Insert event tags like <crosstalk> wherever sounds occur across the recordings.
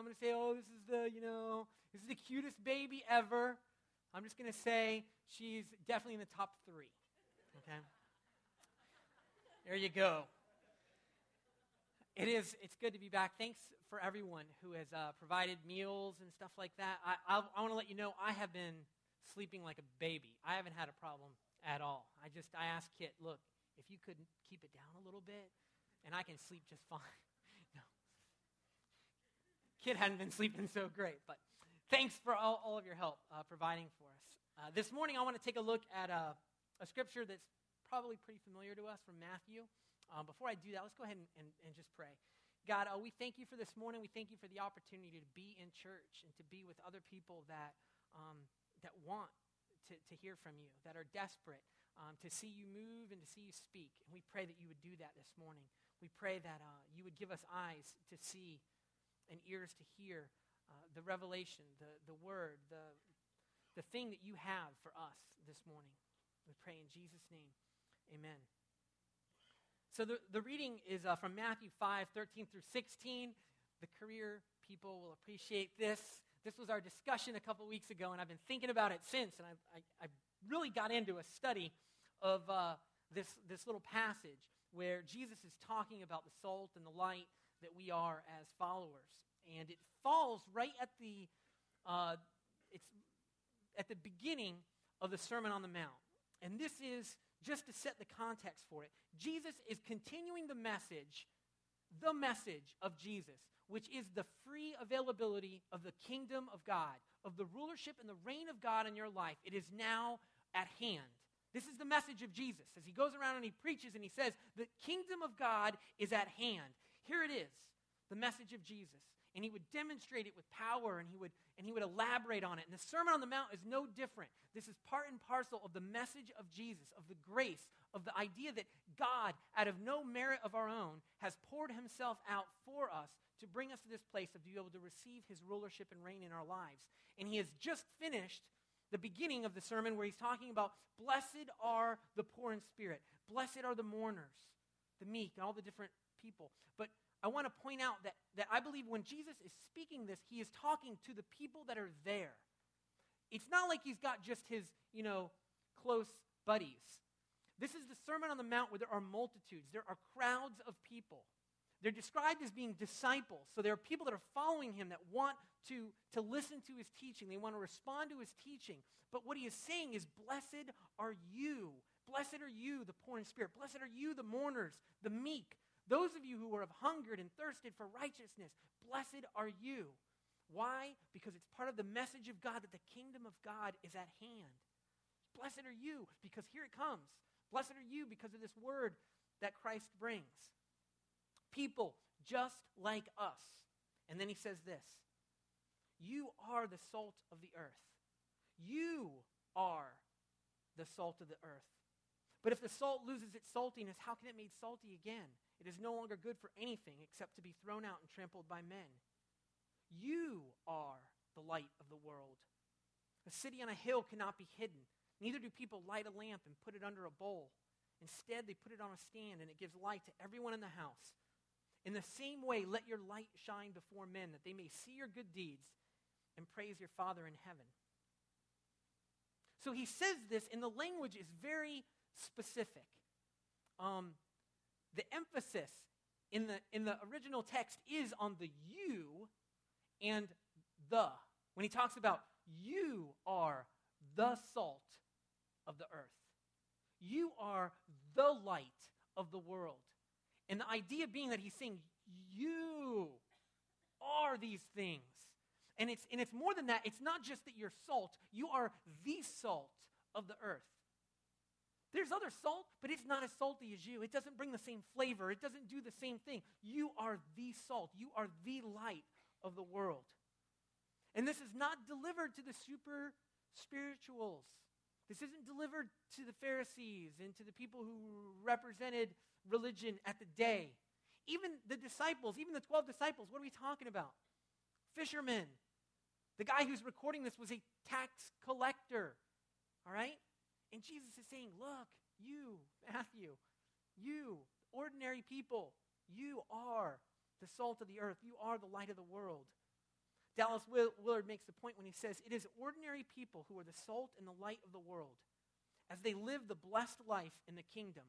I'm going to say, oh, this is the, you know, this is the cutest baby ever. I'm just going to say she's definitely in the top three. Okay? there you go. It is, it's good to be back. Thanks for everyone who has uh, provided meals and stuff like that. I, I, I want to let you know I have been sleeping like a baby. I haven't had a problem at all. I just, I asked Kit, look, if you could keep it down a little bit, and I can sleep just <laughs> fine. Kit hadn't been sleeping so great, but thanks for all, all of your help uh, providing for us. Uh, this morning, I want to take a look at a, a, scripture that's probably pretty familiar to us from Matthew. Um, before I do that, let's go ahead and, and, and just pray. God, uh, we thank you for this morning. We thank you for the opportunity to be in church and to be with other people that, um, that want to, to hear from you, that are desperate um, to see you move and to see you speak. And we pray that you would do that this morning. We pray that uh, you would give us eyes to see and ears to hear uh, the revelation, the, the word, the, the thing that you have for us this morning. We pray in Jesus' name. Amen. So the, the reading is uh, from Matthew 5, 13 through 16. The career people will appreciate this. This was our discussion a couple weeks ago, and I've been thinking about it since, and I, I, I really got into a study of uh, this, this little passage where Jesus is talking about the salt and the light that we are as followers. And it falls right at the, uh, it's at the beginning of the Sermon on the Mount. And this is just to set the context for it. Jesus is continuing the message, the message of Jesus, which is the free availability of the kingdom of God, of the rulership and the reign of God in your life. It is now at hand. This is the message of Jesus as he goes around and he preaches and he says, The kingdom of God is at hand. Here it is, the message of Jesus. And he would demonstrate it with power and he would, and he would elaborate on it. And the Sermon on the Mount is no different. This is part and parcel of the message of Jesus, of the grace, of the idea that God, out of no merit of our own, has poured himself out for us to bring us to this place of being able to receive his rulership and reign in our lives. And he has just finished the beginning of the sermon where he's talking about blessed are the poor in spirit, blessed are the mourners, the meek, and all the different people. But I want to point out that, that I believe when Jesus is speaking this, he is talking to the people that are there. It's not like he's got just his, you know, close buddies. This is the Sermon on the Mount where there are multitudes, there are crowds of people. They're described as being disciples. So there are people that are following him that want to, to listen to his teaching. They want to respond to his teaching. But what he is saying is, Blessed are you. Blessed are you, the poor in spirit. Blessed are you, the mourners, the meek. Those of you who have hungered and thirsted for righteousness, blessed are you. Why? Because it's part of the message of God that the kingdom of God is at hand. Blessed are you, because here it comes. Blessed are you because of this word that Christ brings people just like us. And then he says this You are the salt of the earth. You are the salt of the earth. But if the salt loses its saltiness, how can it be made salty again? It is no longer good for anything except to be thrown out and trampled by men. You are the light of the world. A city on a hill cannot be hidden. Neither do people light a lamp and put it under a bowl. Instead, they put it on a stand, and it gives light to everyone in the house. In the same way, let your light shine before men, that they may see your good deeds and praise your Father in heaven. So he says this, and the language is very specific. Um, the emphasis in the, in the original text is on the you and the. When he talks about you are the salt of the earth, you are the light of the world. And the idea being that he's saying, You are these things. And it's, and it's more than that. It's not just that you're salt, you are the salt of the earth. There's other salt, but it's not as salty as you. It doesn't bring the same flavor, it doesn't do the same thing. You are the salt, you are the light of the world. And this is not delivered to the super spirituals. This isn't delivered to the Pharisees and to the people who represented religion at the day. Even the disciples, even the 12 disciples, what are we talking about? Fishermen. The guy who's recording this was a tax collector. All right? And Jesus is saying, Look, you, Matthew, you, ordinary people, you are the salt of the earth. You are the light of the world. Dallas Willard makes the point when he says, It is ordinary people who are the salt and the light of the world as they live the blessed life in the kingdom.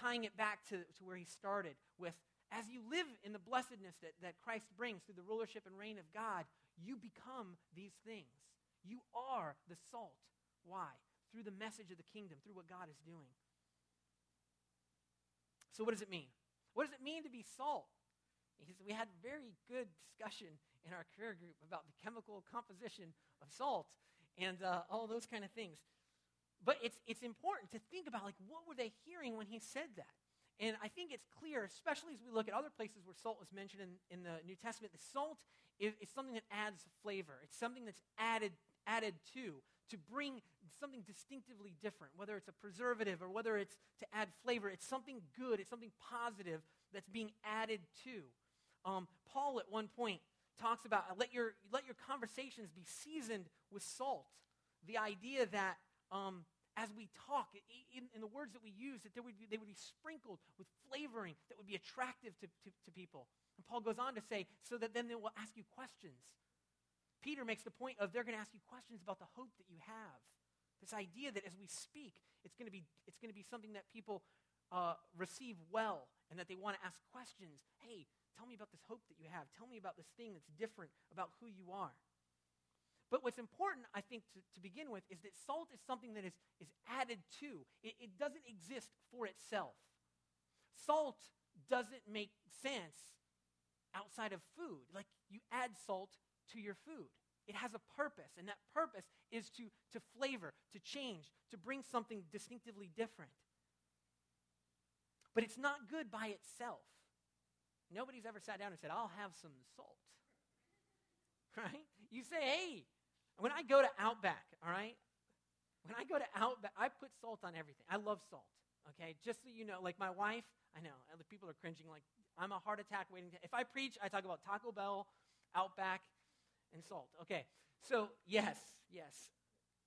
Tying it back to, to where he started with, as you live in the blessedness that, that Christ brings through the rulership and reign of God, you become these things. You are the salt. Why? Through the message of the kingdom, through what God is doing. So, what does it mean? What does it mean to be salt? We had very good discussion in our career group about the chemical composition of salt and uh, all those kind of things. But it's, it's important to think about, like, what were they hearing when he said that? And I think it's clear, especially as we look at other places where salt is mentioned in, in the New Testament, the salt is, is something that adds flavor. It's something that's added, added to to bring something distinctively different, whether it's a preservative or whether it's to add flavor. It's something good, it's something positive that's being added to. Um, Paul, at one point, talks about let your, let your conversations be seasoned with salt. The idea that um, as we talk, in, in, the words that we use, that would be, they would be sprinkled with flavoring that would be attractive to, to, to people. And Paul goes on to say, so that then they will ask you questions. Peter makes the point of they're going to ask you questions about the hope that you have. This idea that as we speak, it's going to be, it's going to be something that people uh, receive well and that they want to ask questions. Hey, tell me about this hope that you have. Tell me about this thing that's different about who you are. But what's important, I think, to, to begin with, is that salt is something that is, is added to. It, it doesn't exist for itself. Salt doesn't make sense outside of food. Like you add salt to your food. It has a purpose, and that purpose is to, to flavor, to change, to bring something distinctively different. But it's not good by itself. Nobody's ever sat down and said, I'll have some salt. <laughs> Right? You say, hey, when I go to Outback, all right? When I go to Outback, I put salt on everything. I love salt, okay? Just so you know, like my wife, I know, other people are cringing, like, I'm a heart attack waiting. To, if I preach, I talk about Taco Bell, Outback, and salt. Okay, so yes, yes,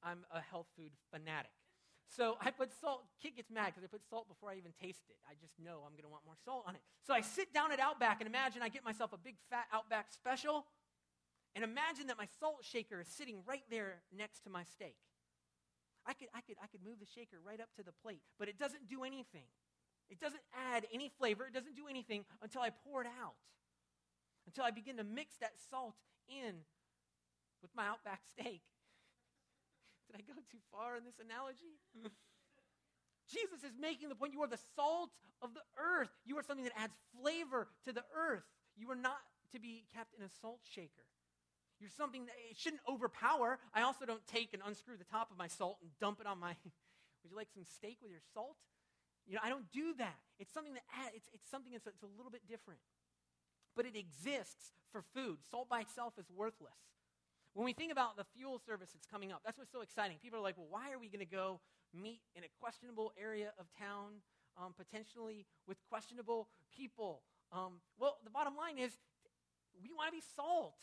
I'm a health food fanatic. So <laughs> I put salt. Kit gets mad because I put salt before I even taste it. I just know I'm going to want more salt on it. So I sit down at Outback and imagine I get myself a big fat Outback special. And imagine that my salt shaker is sitting right there next to my steak. I could, I, could, I could move the shaker right up to the plate, but it doesn't do anything. It doesn't add any flavor. It doesn't do anything until I pour it out, until I begin to mix that salt in with my Outback steak. <laughs> Did I go too far in this analogy? <laughs> Jesus is making the point you are the salt of the earth. You are something that adds flavor to the earth. You are not to be kept in a salt shaker. You're something that it shouldn't overpower. I also don't take and unscrew the top of my salt and dump it on my. <laughs> Would you like some steak with your salt? You know, I don't do that. It's something that add, it's, it's something that's it's a little bit different. But it exists for food. Salt by itself is worthless. When we think about the fuel service that's coming up, that's what's so exciting. People are like, well, why are we going to go meet in a questionable area of town, um, potentially with questionable people? Um, well, the bottom line is we want to be salt.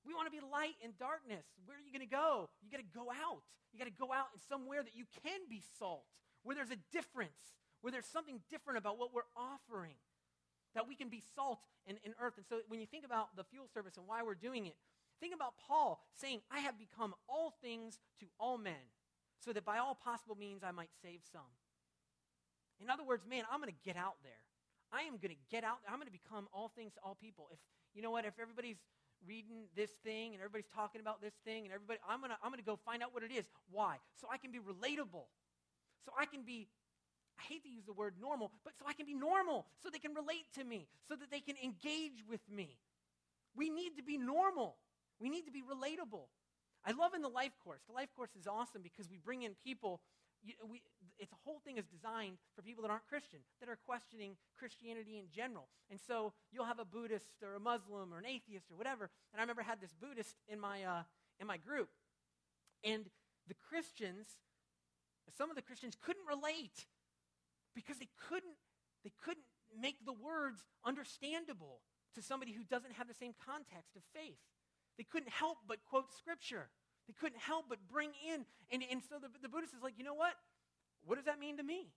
We want to be light in darkness. Where are you going to go? You got to go out. You got to go out in somewhere that you can be salt, where there's a difference, where there's something different about what we're offering, that we can be salt in, in earth. And so when you think about the fuel service and why we're doing it, Think about Paul saying, I have become all things to all men, so that by all possible means I might save some. In other words, man, I'm going to get out there. I am going to get out there. I'm going to become all things to all people. If, you know what, if everybody's reading this thing and everybody's talking about this thing and everybody, I'm going to I'm going to go find out what it is. Why? So I can be relatable. So I can be I hate to use the word normal, but so I can be normal, so they can relate to me, so that they can engage with me. We need to be normal. We need to be relatable. I love in the life course. The life course is awesome because we bring in people. You, we, it's a whole thing is designed for people that aren't Christian, that are questioning Christianity in general. And so you'll have a Buddhist or a Muslim or an atheist or whatever. And I remember I had this Buddhist in my uh, in my group, and the Christians, some of the Christians couldn't relate because they couldn't they couldn't make the words understandable to somebody who doesn't have the same context of faith. They couldn't help but quote scripture. They couldn't help but bring in. And, and so the, the Buddhist is like, you know what? What does that mean to me?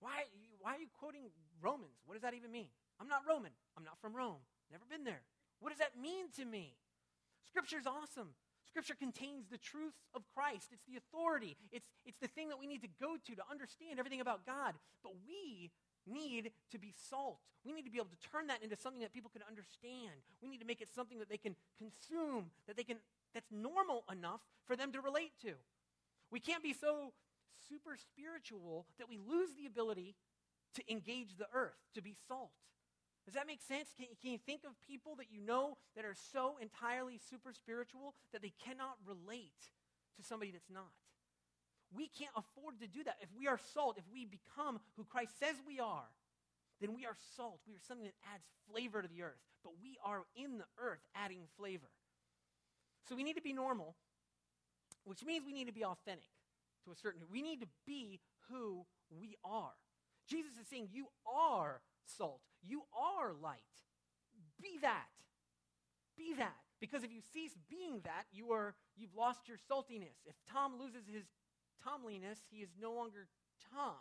Why, why are you quoting Romans? What does that even mean? I'm not Roman. I'm not from Rome. Never been there. What does that mean to me? Scripture's awesome. Scripture contains the truths of Christ. It's the authority. It's, it's the thing that we need to go to to understand everything about God. But we need to be salt. We need to be able to turn that into something that people can understand. We need to make it something that they can consume, that they can that's normal enough for them to relate to. We can't be so super spiritual that we lose the ability to engage the earth, to be salt. Does that make sense? Can, can, you think of people that you know that are so entirely super spiritual that they cannot relate to somebody that's not? We can't afford to do that. If we are salt, if we become who Christ says we are, then we are salt. We are something that adds flavor to the earth. But we are in the earth adding flavor. So we need to be normal, which means we need to be authentic to a certain We need to be who we are. Jesus is saying, You are salt. You are light. Be that. Be that. Because if you cease being that, you are you've lost your saltiness. If Tom loses his Tomliness, he is no longer Tom.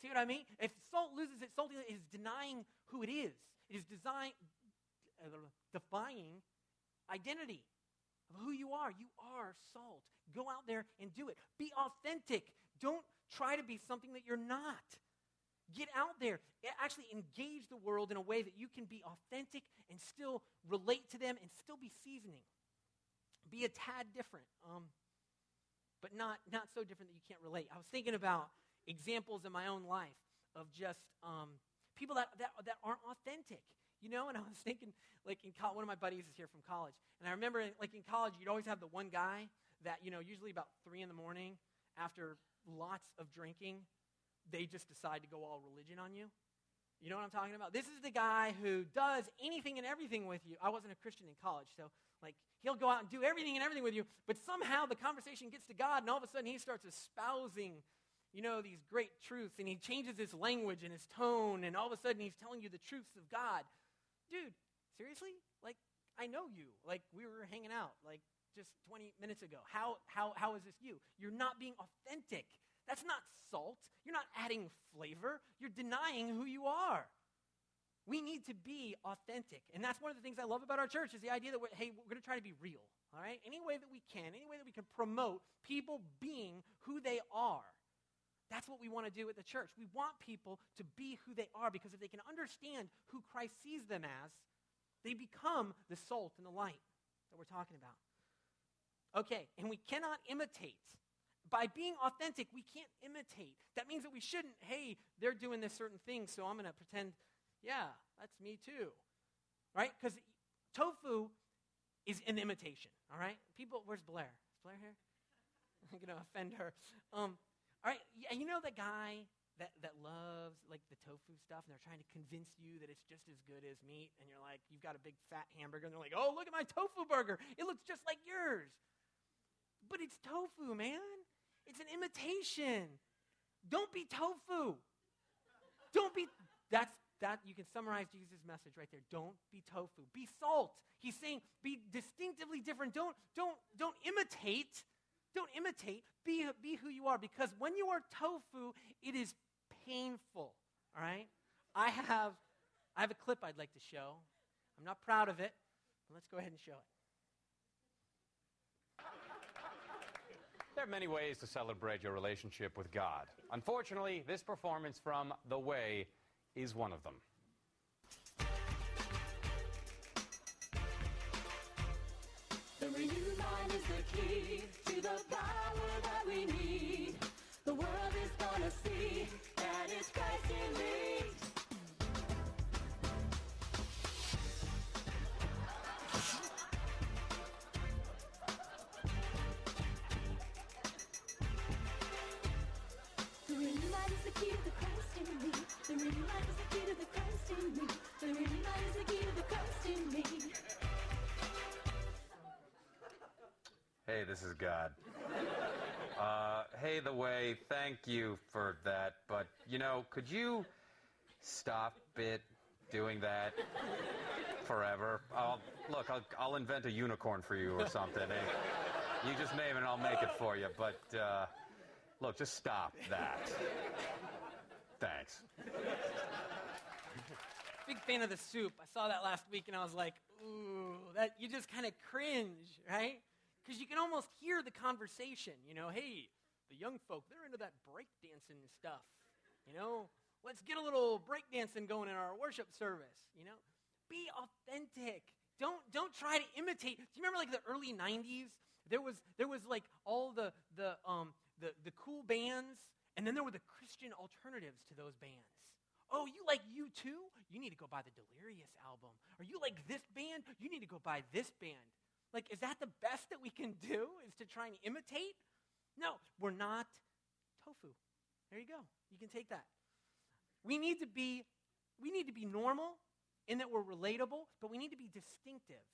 See what I mean? If salt loses its saltiness, it is denying who it is. It is design, uh, defying identity of who you are. You are salt. Go out there and do it. Be authentic. Don't try to be something that you're not. Get out there. Actually engage the world in a way that you can be authentic and still relate to them and still be seasoning. Be a tad different. Um, but not, not so different that you can't relate. I was thinking about examples in my own life of just um, people that, that, that aren't authentic. You know, and I was thinking, like, in one of my buddies is here from college. And I remember, like, in college, you'd always have the one guy that, you know, usually about 3 in the morning, after lots of drinking, they just decide to go all religion on you. You know what I'm talking about? This is the guy who does anything and everything with you. I wasn't a Christian in college, so like, he'll go out and do everything and everything with you, but somehow the conversation gets to God, and all of a sudden he starts espousing, you know, these great truths, and he changes his language and his tone, and all of a sudden he's telling you the truths of God. Dude, seriously? Like, I know you. Like, we were hanging out, like, just 20 minutes ago. How, how, how is this you? You're not being authentic. That's not salt. You're not adding flavor. You're denying who you are. We need to be authentic. And that's one of the things I love about our church is the idea that, hey, we're going to try to be real. All right? Any way that we can, any way that we can promote people being who they are. That's what we want to do at the church. We want people to be who they are because if they can understand who Christ sees them as, they become the salt and the light that we're talking about. Okay, and we cannot imitate. By being authentic, we can't imitate. That means that we shouldn't, hey, they're doing this certain thing, so I'm going to pretend yeah, that's me too. Right? Because tofu is an imitation. All right? People, where's Blair? Is Blair here? <laughs> I'm going to offend her. Um, all right, yeah, you know the guy that, that loves like the tofu stuff and they're trying to convince you that it's just as good as meat and you're like you've got a big fat hamburger and they're like oh look at my tofu burger it looks just like yours but it's tofu man it's an imitation don't be tofu don't be that's that you can summarize Jesus' message right there. Don't be tofu. Be salt. He's saying be distinctively different. Don't, don't, don't imitate. Don't imitate. Be, be who you are. Because when you are tofu, it is painful. All right? I have, I have a clip I'd like to show. I'm not proud of it, but let's go ahead and show it. There are many ways to celebrate your relationship with God. Unfortunately, this performance from The Way is one of them. The mind is the key to the power that we need. The world is gonna see that it's Christ in me. This is God. Uh, hey, the way, thank you for that. But, you know, could you stop it doing that forever? I'll, look, I'll, I'll invent a unicorn for you or something. Hey, you just name it and I'll make it for you. But, uh, look, just stop that. Thanks. big fan of the soup. I saw that last week and I was like, ooh, that you just kind of cringe, right? Because you can almost hear the conversation. You know, hey, the young folk, they're into that breakdancing stuff. You know, let's get a little breakdancing going in our worship service. You know, be authentic. Don't don't try to imitate. Do you remember like the early '90s? There was there was like all the the um the the cool bands, and then there were the Christian alternatives to those bands. Oh, you like U2? You need to go buy the Delirious album. Or you like this band? You need to go buy this band. Like, is that the best that we can do? Is to try and imitate? No, we're not tofu. There you go. You can take that. We need to be, we need to be normal in that we're relatable, but we need to be distinctive.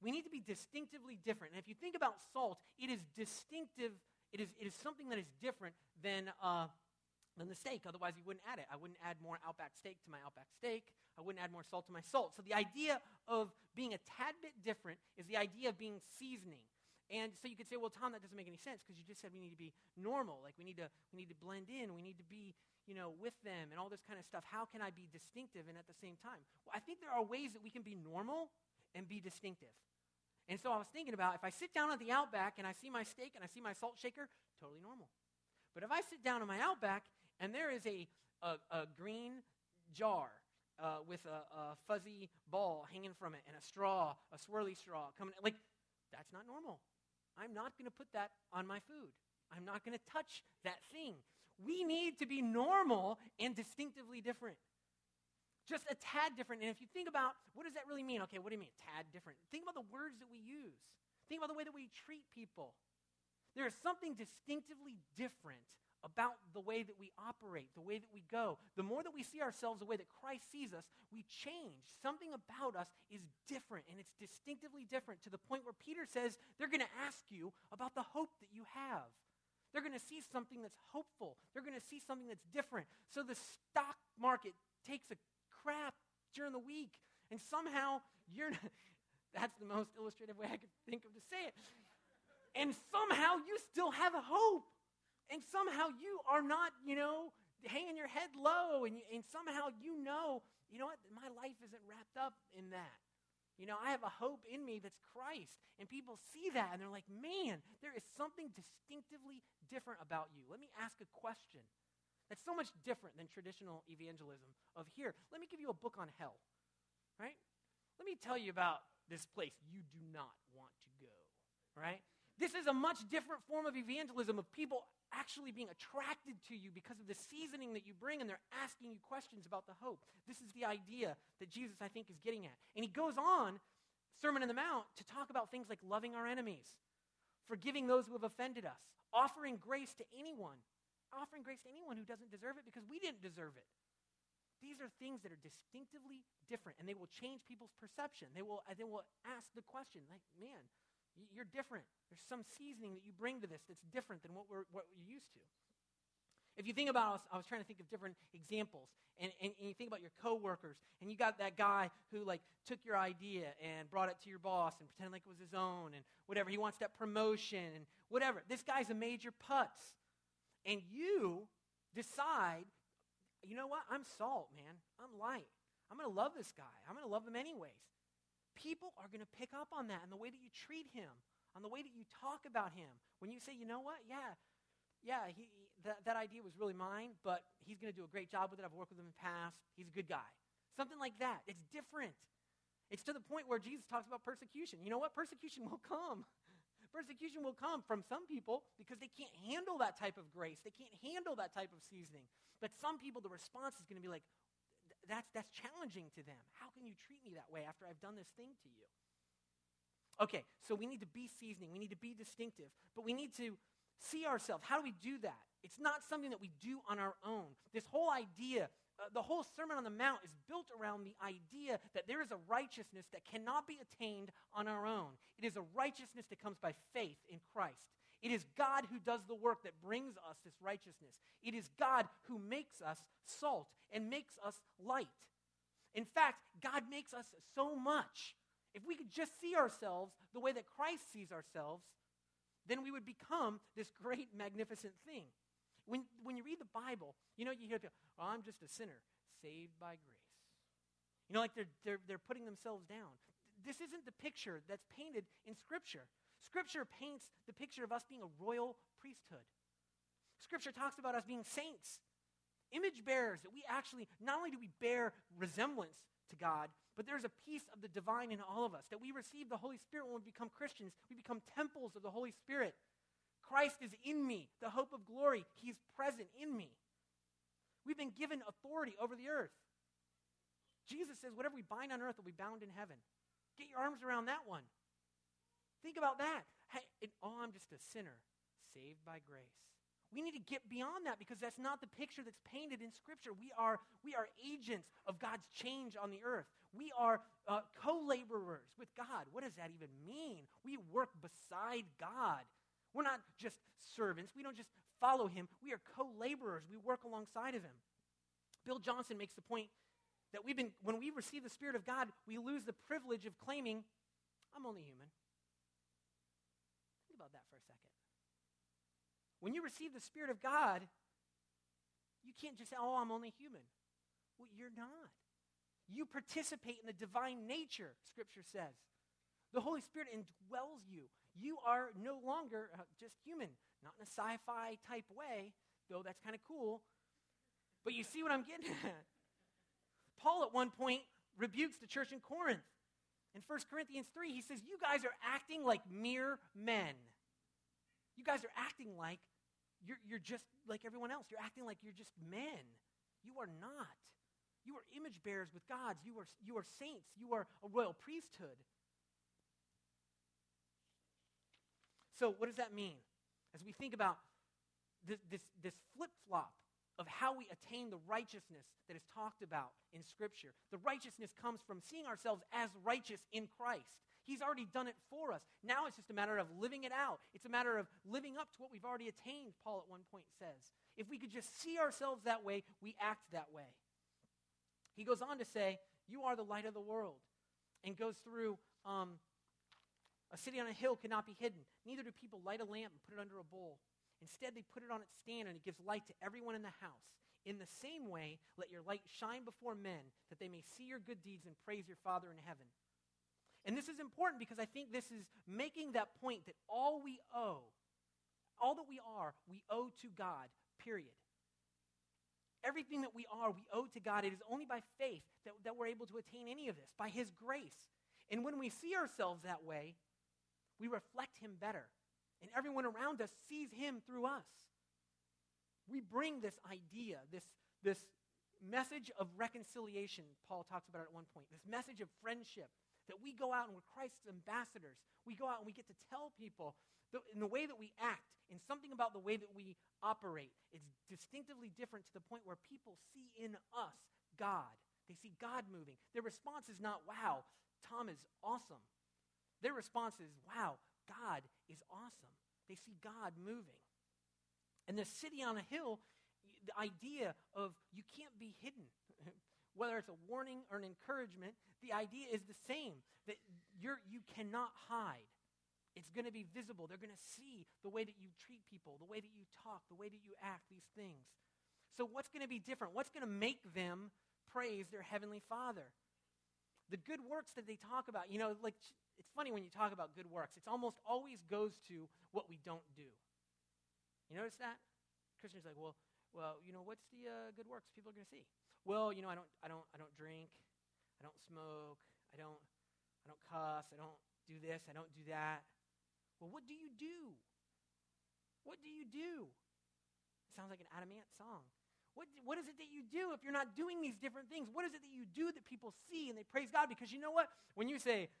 We need to be distinctively different. And if you think about salt, it is distinctive. It is, it is something that is different than uh, than the steak. Otherwise, you wouldn't add it. I wouldn't add more Outback steak to my Outback steak. I wouldn't add more salt to my salt. So the idea of being a tad bit different is the idea of being seasoning. And so you could say, well, Tom, that doesn't make any sense because you just said we need to be normal. Like we need to, we need to blend in. We need to be, you know, with them and all this kind of stuff. How can I be distinctive and at the same time? Well, I think there are ways that we can be normal and be distinctive. And so I was thinking about if I sit down at the Outback and I see my steak and I see my salt shaker, totally normal. But if I sit down in my Outback and there is a, a, a green jar uh, with a, a, fuzzy ball hanging from it and a straw, a swirly straw coming. Like, that's not normal. I'm not going to put that on my food. I'm not going to touch that thing. We need to be normal and distinctively different. Just a tad different. And if you think about what does that really mean? Okay, what do you mean, tad different? Think about the words that we use. Think about the way that we treat people. There is something distinctively different about the way that we operate, the way that we go. The more that we see ourselves the way that Christ sees us, we change. Something about us is different, and it's distinctively different to the point where Peter says they're going to ask you about the hope that you have. They're going to see something that's hopeful. They're going to see something that's different. So the stock market takes a crap during the week, and somehow you're <laughs> that's the most illustrative way I could think of to say it. And somehow you still have hope and somehow you are not, you know, hanging your head low, and, and somehow you know, you know what, my life isn't wrapped up in that. You know, I have a hope in me that's Christ. And people see that and they're like, man, there is something distinctively different about you. Let me ask a question that's so much different than traditional evangelism of here. Let me give you a book on hell, right? Let me tell you about this place you do not want to go, right? This is a much different form of evangelism of people actually being attracted to you because of the seasoning that you bring, and they're asking you questions about the hope. This is the idea that Jesus, I think, is getting at. And he goes on, Sermon on the Mount, to talk about things like loving our enemies, forgiving those who have offended us, offering grace to anyone, offering grace to anyone who doesn't deserve it because we didn't deserve it. These are things that are distinctively different, and they will change people's perception. They will, uh, they will ask the question, like, man, you're different. There's some seasoning that you bring to this that's different than what we're, what we're used to. If you think about, us I was trying to think of different examples, and, and, and, you think about your coworkers, and you got that guy who like took your idea and brought it to your boss and pretended like it was his own, and whatever. He wants that promotion and whatever. This guy's a major putz, and you decide, you know what? I'm salt, man. I'm light. I'm to love this guy. I'm to love him anyways people are going to pick up on that and the way that you treat him, on the way that you talk about him. When you say, you know what, yeah, yeah, he, he, that, that idea was really mine, but he's going to do a great job with it. I've worked with him in the past. He's a good guy. Something like that. It's different. It's to the point where Jesus talks about persecution. You know what? Persecution will come. <laughs> Persecution will come from some people because they can't handle that type of grace. They can't handle that type of seasoning. But some people, the response is going to be like, that's, that's challenging to them. How can you treat me that way after I've done this thing to you? Okay, so we need to be seasoning. We need to be distinctive. But we need to see ourselves. How do we do that? It's not something that we do on our own. This whole idea, uh, the whole Sermon on the Mount is built around the idea that there is a righteousness that cannot be attained on our own. It is a righteousness that comes by faith in Christ. It is God who does the work that brings us this righteousness. It is God who makes us salt and makes us light. In fact, God makes us so much. If we could just see ourselves the way that Christ sees ourselves, then we would become this great, magnificent thing. When, when you read the Bible, you know, you hear people, oh, I'm just a sinner, saved by grace. You know, like they're, they're, they're putting themselves down. This isn't the picture that's painted in Scripture. Scripture paints the picture of us being a royal priesthood. Scripture talks about us being saints, image bearers, that we actually, not only do we bear resemblance to God, but there's a piece of the divine in all of us. That we receive the Holy Spirit when we become Christians. We become temples of the Holy Spirit. Christ is in me, the hope of glory. He's present in me. We've been given authority over the earth. Jesus says, whatever we bind on earth will be bound in heaven. Get your arms around that one. Think about that. Hey, oh, I'm just a sinner saved by grace. We need to get beyond that because that's not the picture that's painted in Scripture. We are, we are agents of God's change on the earth. We are uh, co laborers with God. What does that even mean? We work beside God. We're not just servants, we don't just follow Him. We are co laborers, we work alongside of Him. Bill Johnson makes the point that we've been, when we receive the Spirit of God, we lose the privilege of claiming, I'm only human. About that for a second. When you receive the Spirit of God, you can't just say, oh, I'm only human. Well, you're not. You participate in the divine nature, Scripture says. The Holy Spirit indwells you. You are no longer uh, just human, not in a sci fi type way, though that's kind of cool. But you see what I'm getting <laughs> at. Paul, at one point, rebukes the church in Corinth. In 1 Corinthians 3, he says, You guys are acting like mere men. You guys are acting like you're, you're just like everyone else. You're acting like you're just men. You are not. You are image bearers with God's. You are, you are saints. You are a royal priesthood. So, what does that mean? As we think about this, this, this flip flop of how we attain the righteousness that is talked about in Scripture, the righteousness comes from seeing ourselves as righteous in Christ. He's already done it for us. Now it's just a matter of living it out. It's a matter of living up to what we've already attained, Paul at one point says. If we could just see ourselves that way, we act that way. He goes on to say, You are the light of the world, and goes through um, a city on a hill cannot be hidden. Neither do people light a lamp and put it under a bowl. Instead, they put it on its stand, and it gives light to everyone in the house. In the same way, let your light shine before men, that they may see your good deeds and praise your Father in heaven. And this is important because I think this is making that point that all we owe, all that we are, we owe to God, period. Everything that we are, we owe to God. It is only by faith that, that we're able to attain any of this, by His grace. And when we see ourselves that way, we reflect Him better. And everyone around us sees Him through us. We bring this idea, this, this message of reconciliation, Paul talks about it at one point, this message of friendship, that we go out and we're Christ's ambassadors. We go out and we get to tell people the, in the way that we act, in something about the way that we operate, it's distinctively different to the point where people see in us God. They see God moving. Their response is not, wow, Tom is awesome. Their response is, wow, God is awesome. They see God moving. And the city on a hill, the idea of you can't be hidden <laughs> whether it's a warning or an encouragement, the idea is the same that you're, you cannot hide. It's going to be visible. They're going to see the way that you treat people, the way that you talk, the way that you act, these things. So, what's going to be different? What's going to make them praise their Heavenly Father? The good works that they talk about, you know, like it's funny when you talk about good works, it almost always goes to what we don't do. You notice that? Christians like, well, well, you know, what's the uh, good works people are going to see? well, you know, I don't, I don't, I don't drink, I don't smoke, I don't, I don't cuss, I don't do this, I don't do that. Well, what do you do? What do you do? It sounds like an Adam Ant song. What, what is it that you do if you're not doing these different things? What is it that you do that people see and they praise God? Because you know what? When you say,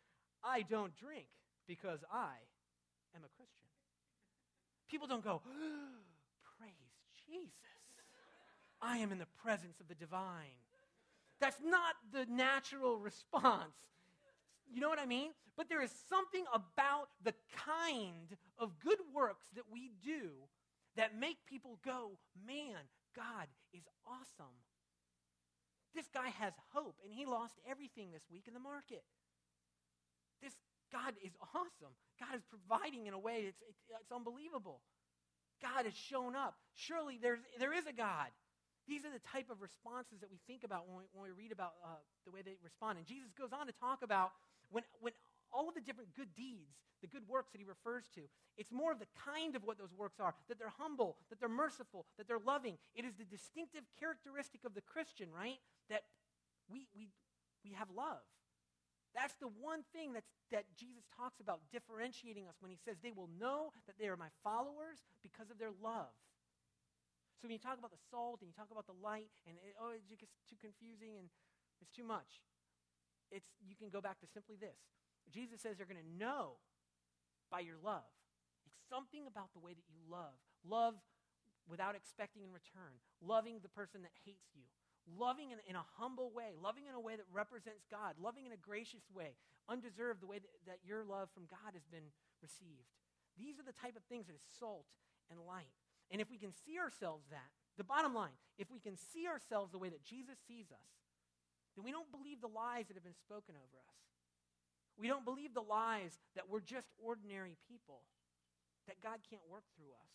I don't drink because I am a Christian, people don't go, <gasps> praise Jesus. I am in the presence of the divine. That's not the natural response. You know what I mean? But there is something about the kind of good works that we do that make people go, man, God is awesome. This guy has hope, and he lost everything this week in the market. This God is awesome. God is providing in a way it's, it's unbelievable. God has shown up. Surely there's, there is a God. These are the type of responses that we think about when we, when we read about uh, the way they respond. And Jesus goes on to talk about when, when all of the different good deeds, the good works that he refers to, it's more of the kind of what those works are that they're humble, that they're merciful, that they're loving. It is the distinctive characteristic of the Christian, right? That we, we, we have love. That's the one thing that's, that Jesus talks about differentiating us when he says they will know that they are my followers because of their love. So when you talk about the salt and you talk about the light, and it, oh, it gets too confusing and it's too much, it's, you can go back to simply this. Jesus says they're going to know by your love. It's something about the way that you love. Love without expecting in return. Loving the person that hates you. Loving in, in a humble way. Loving in a way that represents God. Loving in a gracious way. Undeserved the way that, that your love from God has been received. These are the type of things that is salt and light. And if we can see ourselves that, the bottom line, if we can see ourselves the way that Jesus sees us, then we don't believe the lies that have been spoken over us. We don't believe the lies that we're just ordinary people, that God can't work through us.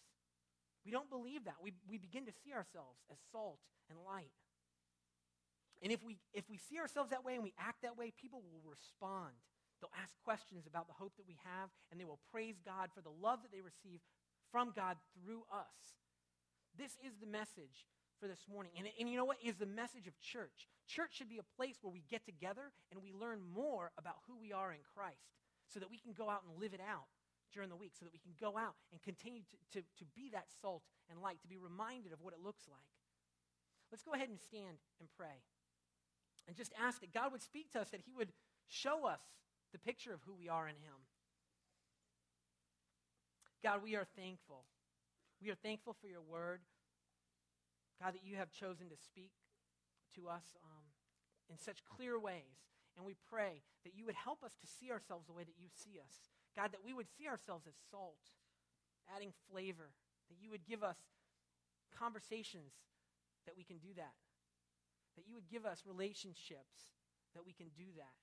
We don't believe that. We, we begin to see ourselves as salt and light. And if we, if we see ourselves that way and we act that way, people will respond. They'll ask questions about the hope that we have, and they will praise God for the love that they receive from God through us. This is the message for this morning. And, and you know what is the message of church? Church should be a place where we get together and we learn more about who we are in Christ so that we can go out and live it out during the week, so that we can go out and continue to, to, to be that salt and light, to be reminded of what it looks like. Let's go ahead and stand and pray and just ask that God would speak to us, that He would show us the picture of who we are in Him. God, we are thankful. We are thankful for your word. God, that you have chosen to speak to us um, in such clear ways. And we pray that you would help us to see ourselves the way that you see us. God, that we would see ourselves as salt, adding flavor. That you would give us conversations that we can do that. That you would give us relationships that we can do that.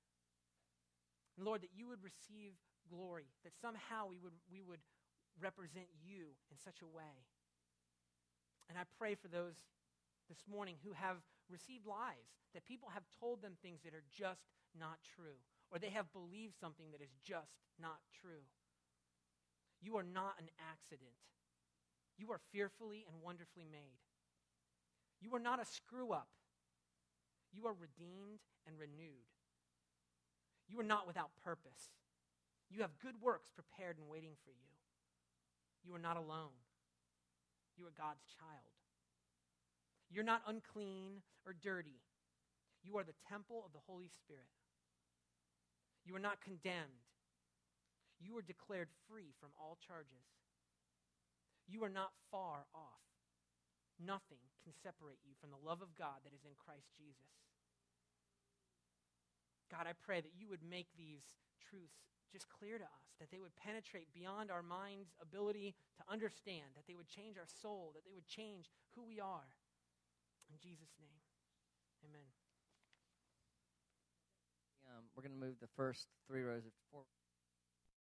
And Lord, that you would receive glory, that somehow we would, we would represent you in such a way. And I pray for those this morning who have received lies, that people have told them things that are just not true, or they have believed something that is just not true. You are not an accident. You are fearfully and wonderfully made. You are not a screw up. You are redeemed and renewed. You are not without purpose. You have good works prepared and waiting for you. You are not alone. You are God's child. You're not unclean or dirty. You are the temple of the Holy Spirit. You are not condemned. You are declared free from all charges. You are not far off. Nothing can separate you from the love of God that is in Christ Jesus. God, I pray that you would make these truths just clear to us, that they would penetrate beyond our mind's ability to understand, that they would change our soul, that they would change who we are. In Jesus' name, amen. Um, we're going to move the first three rows of four.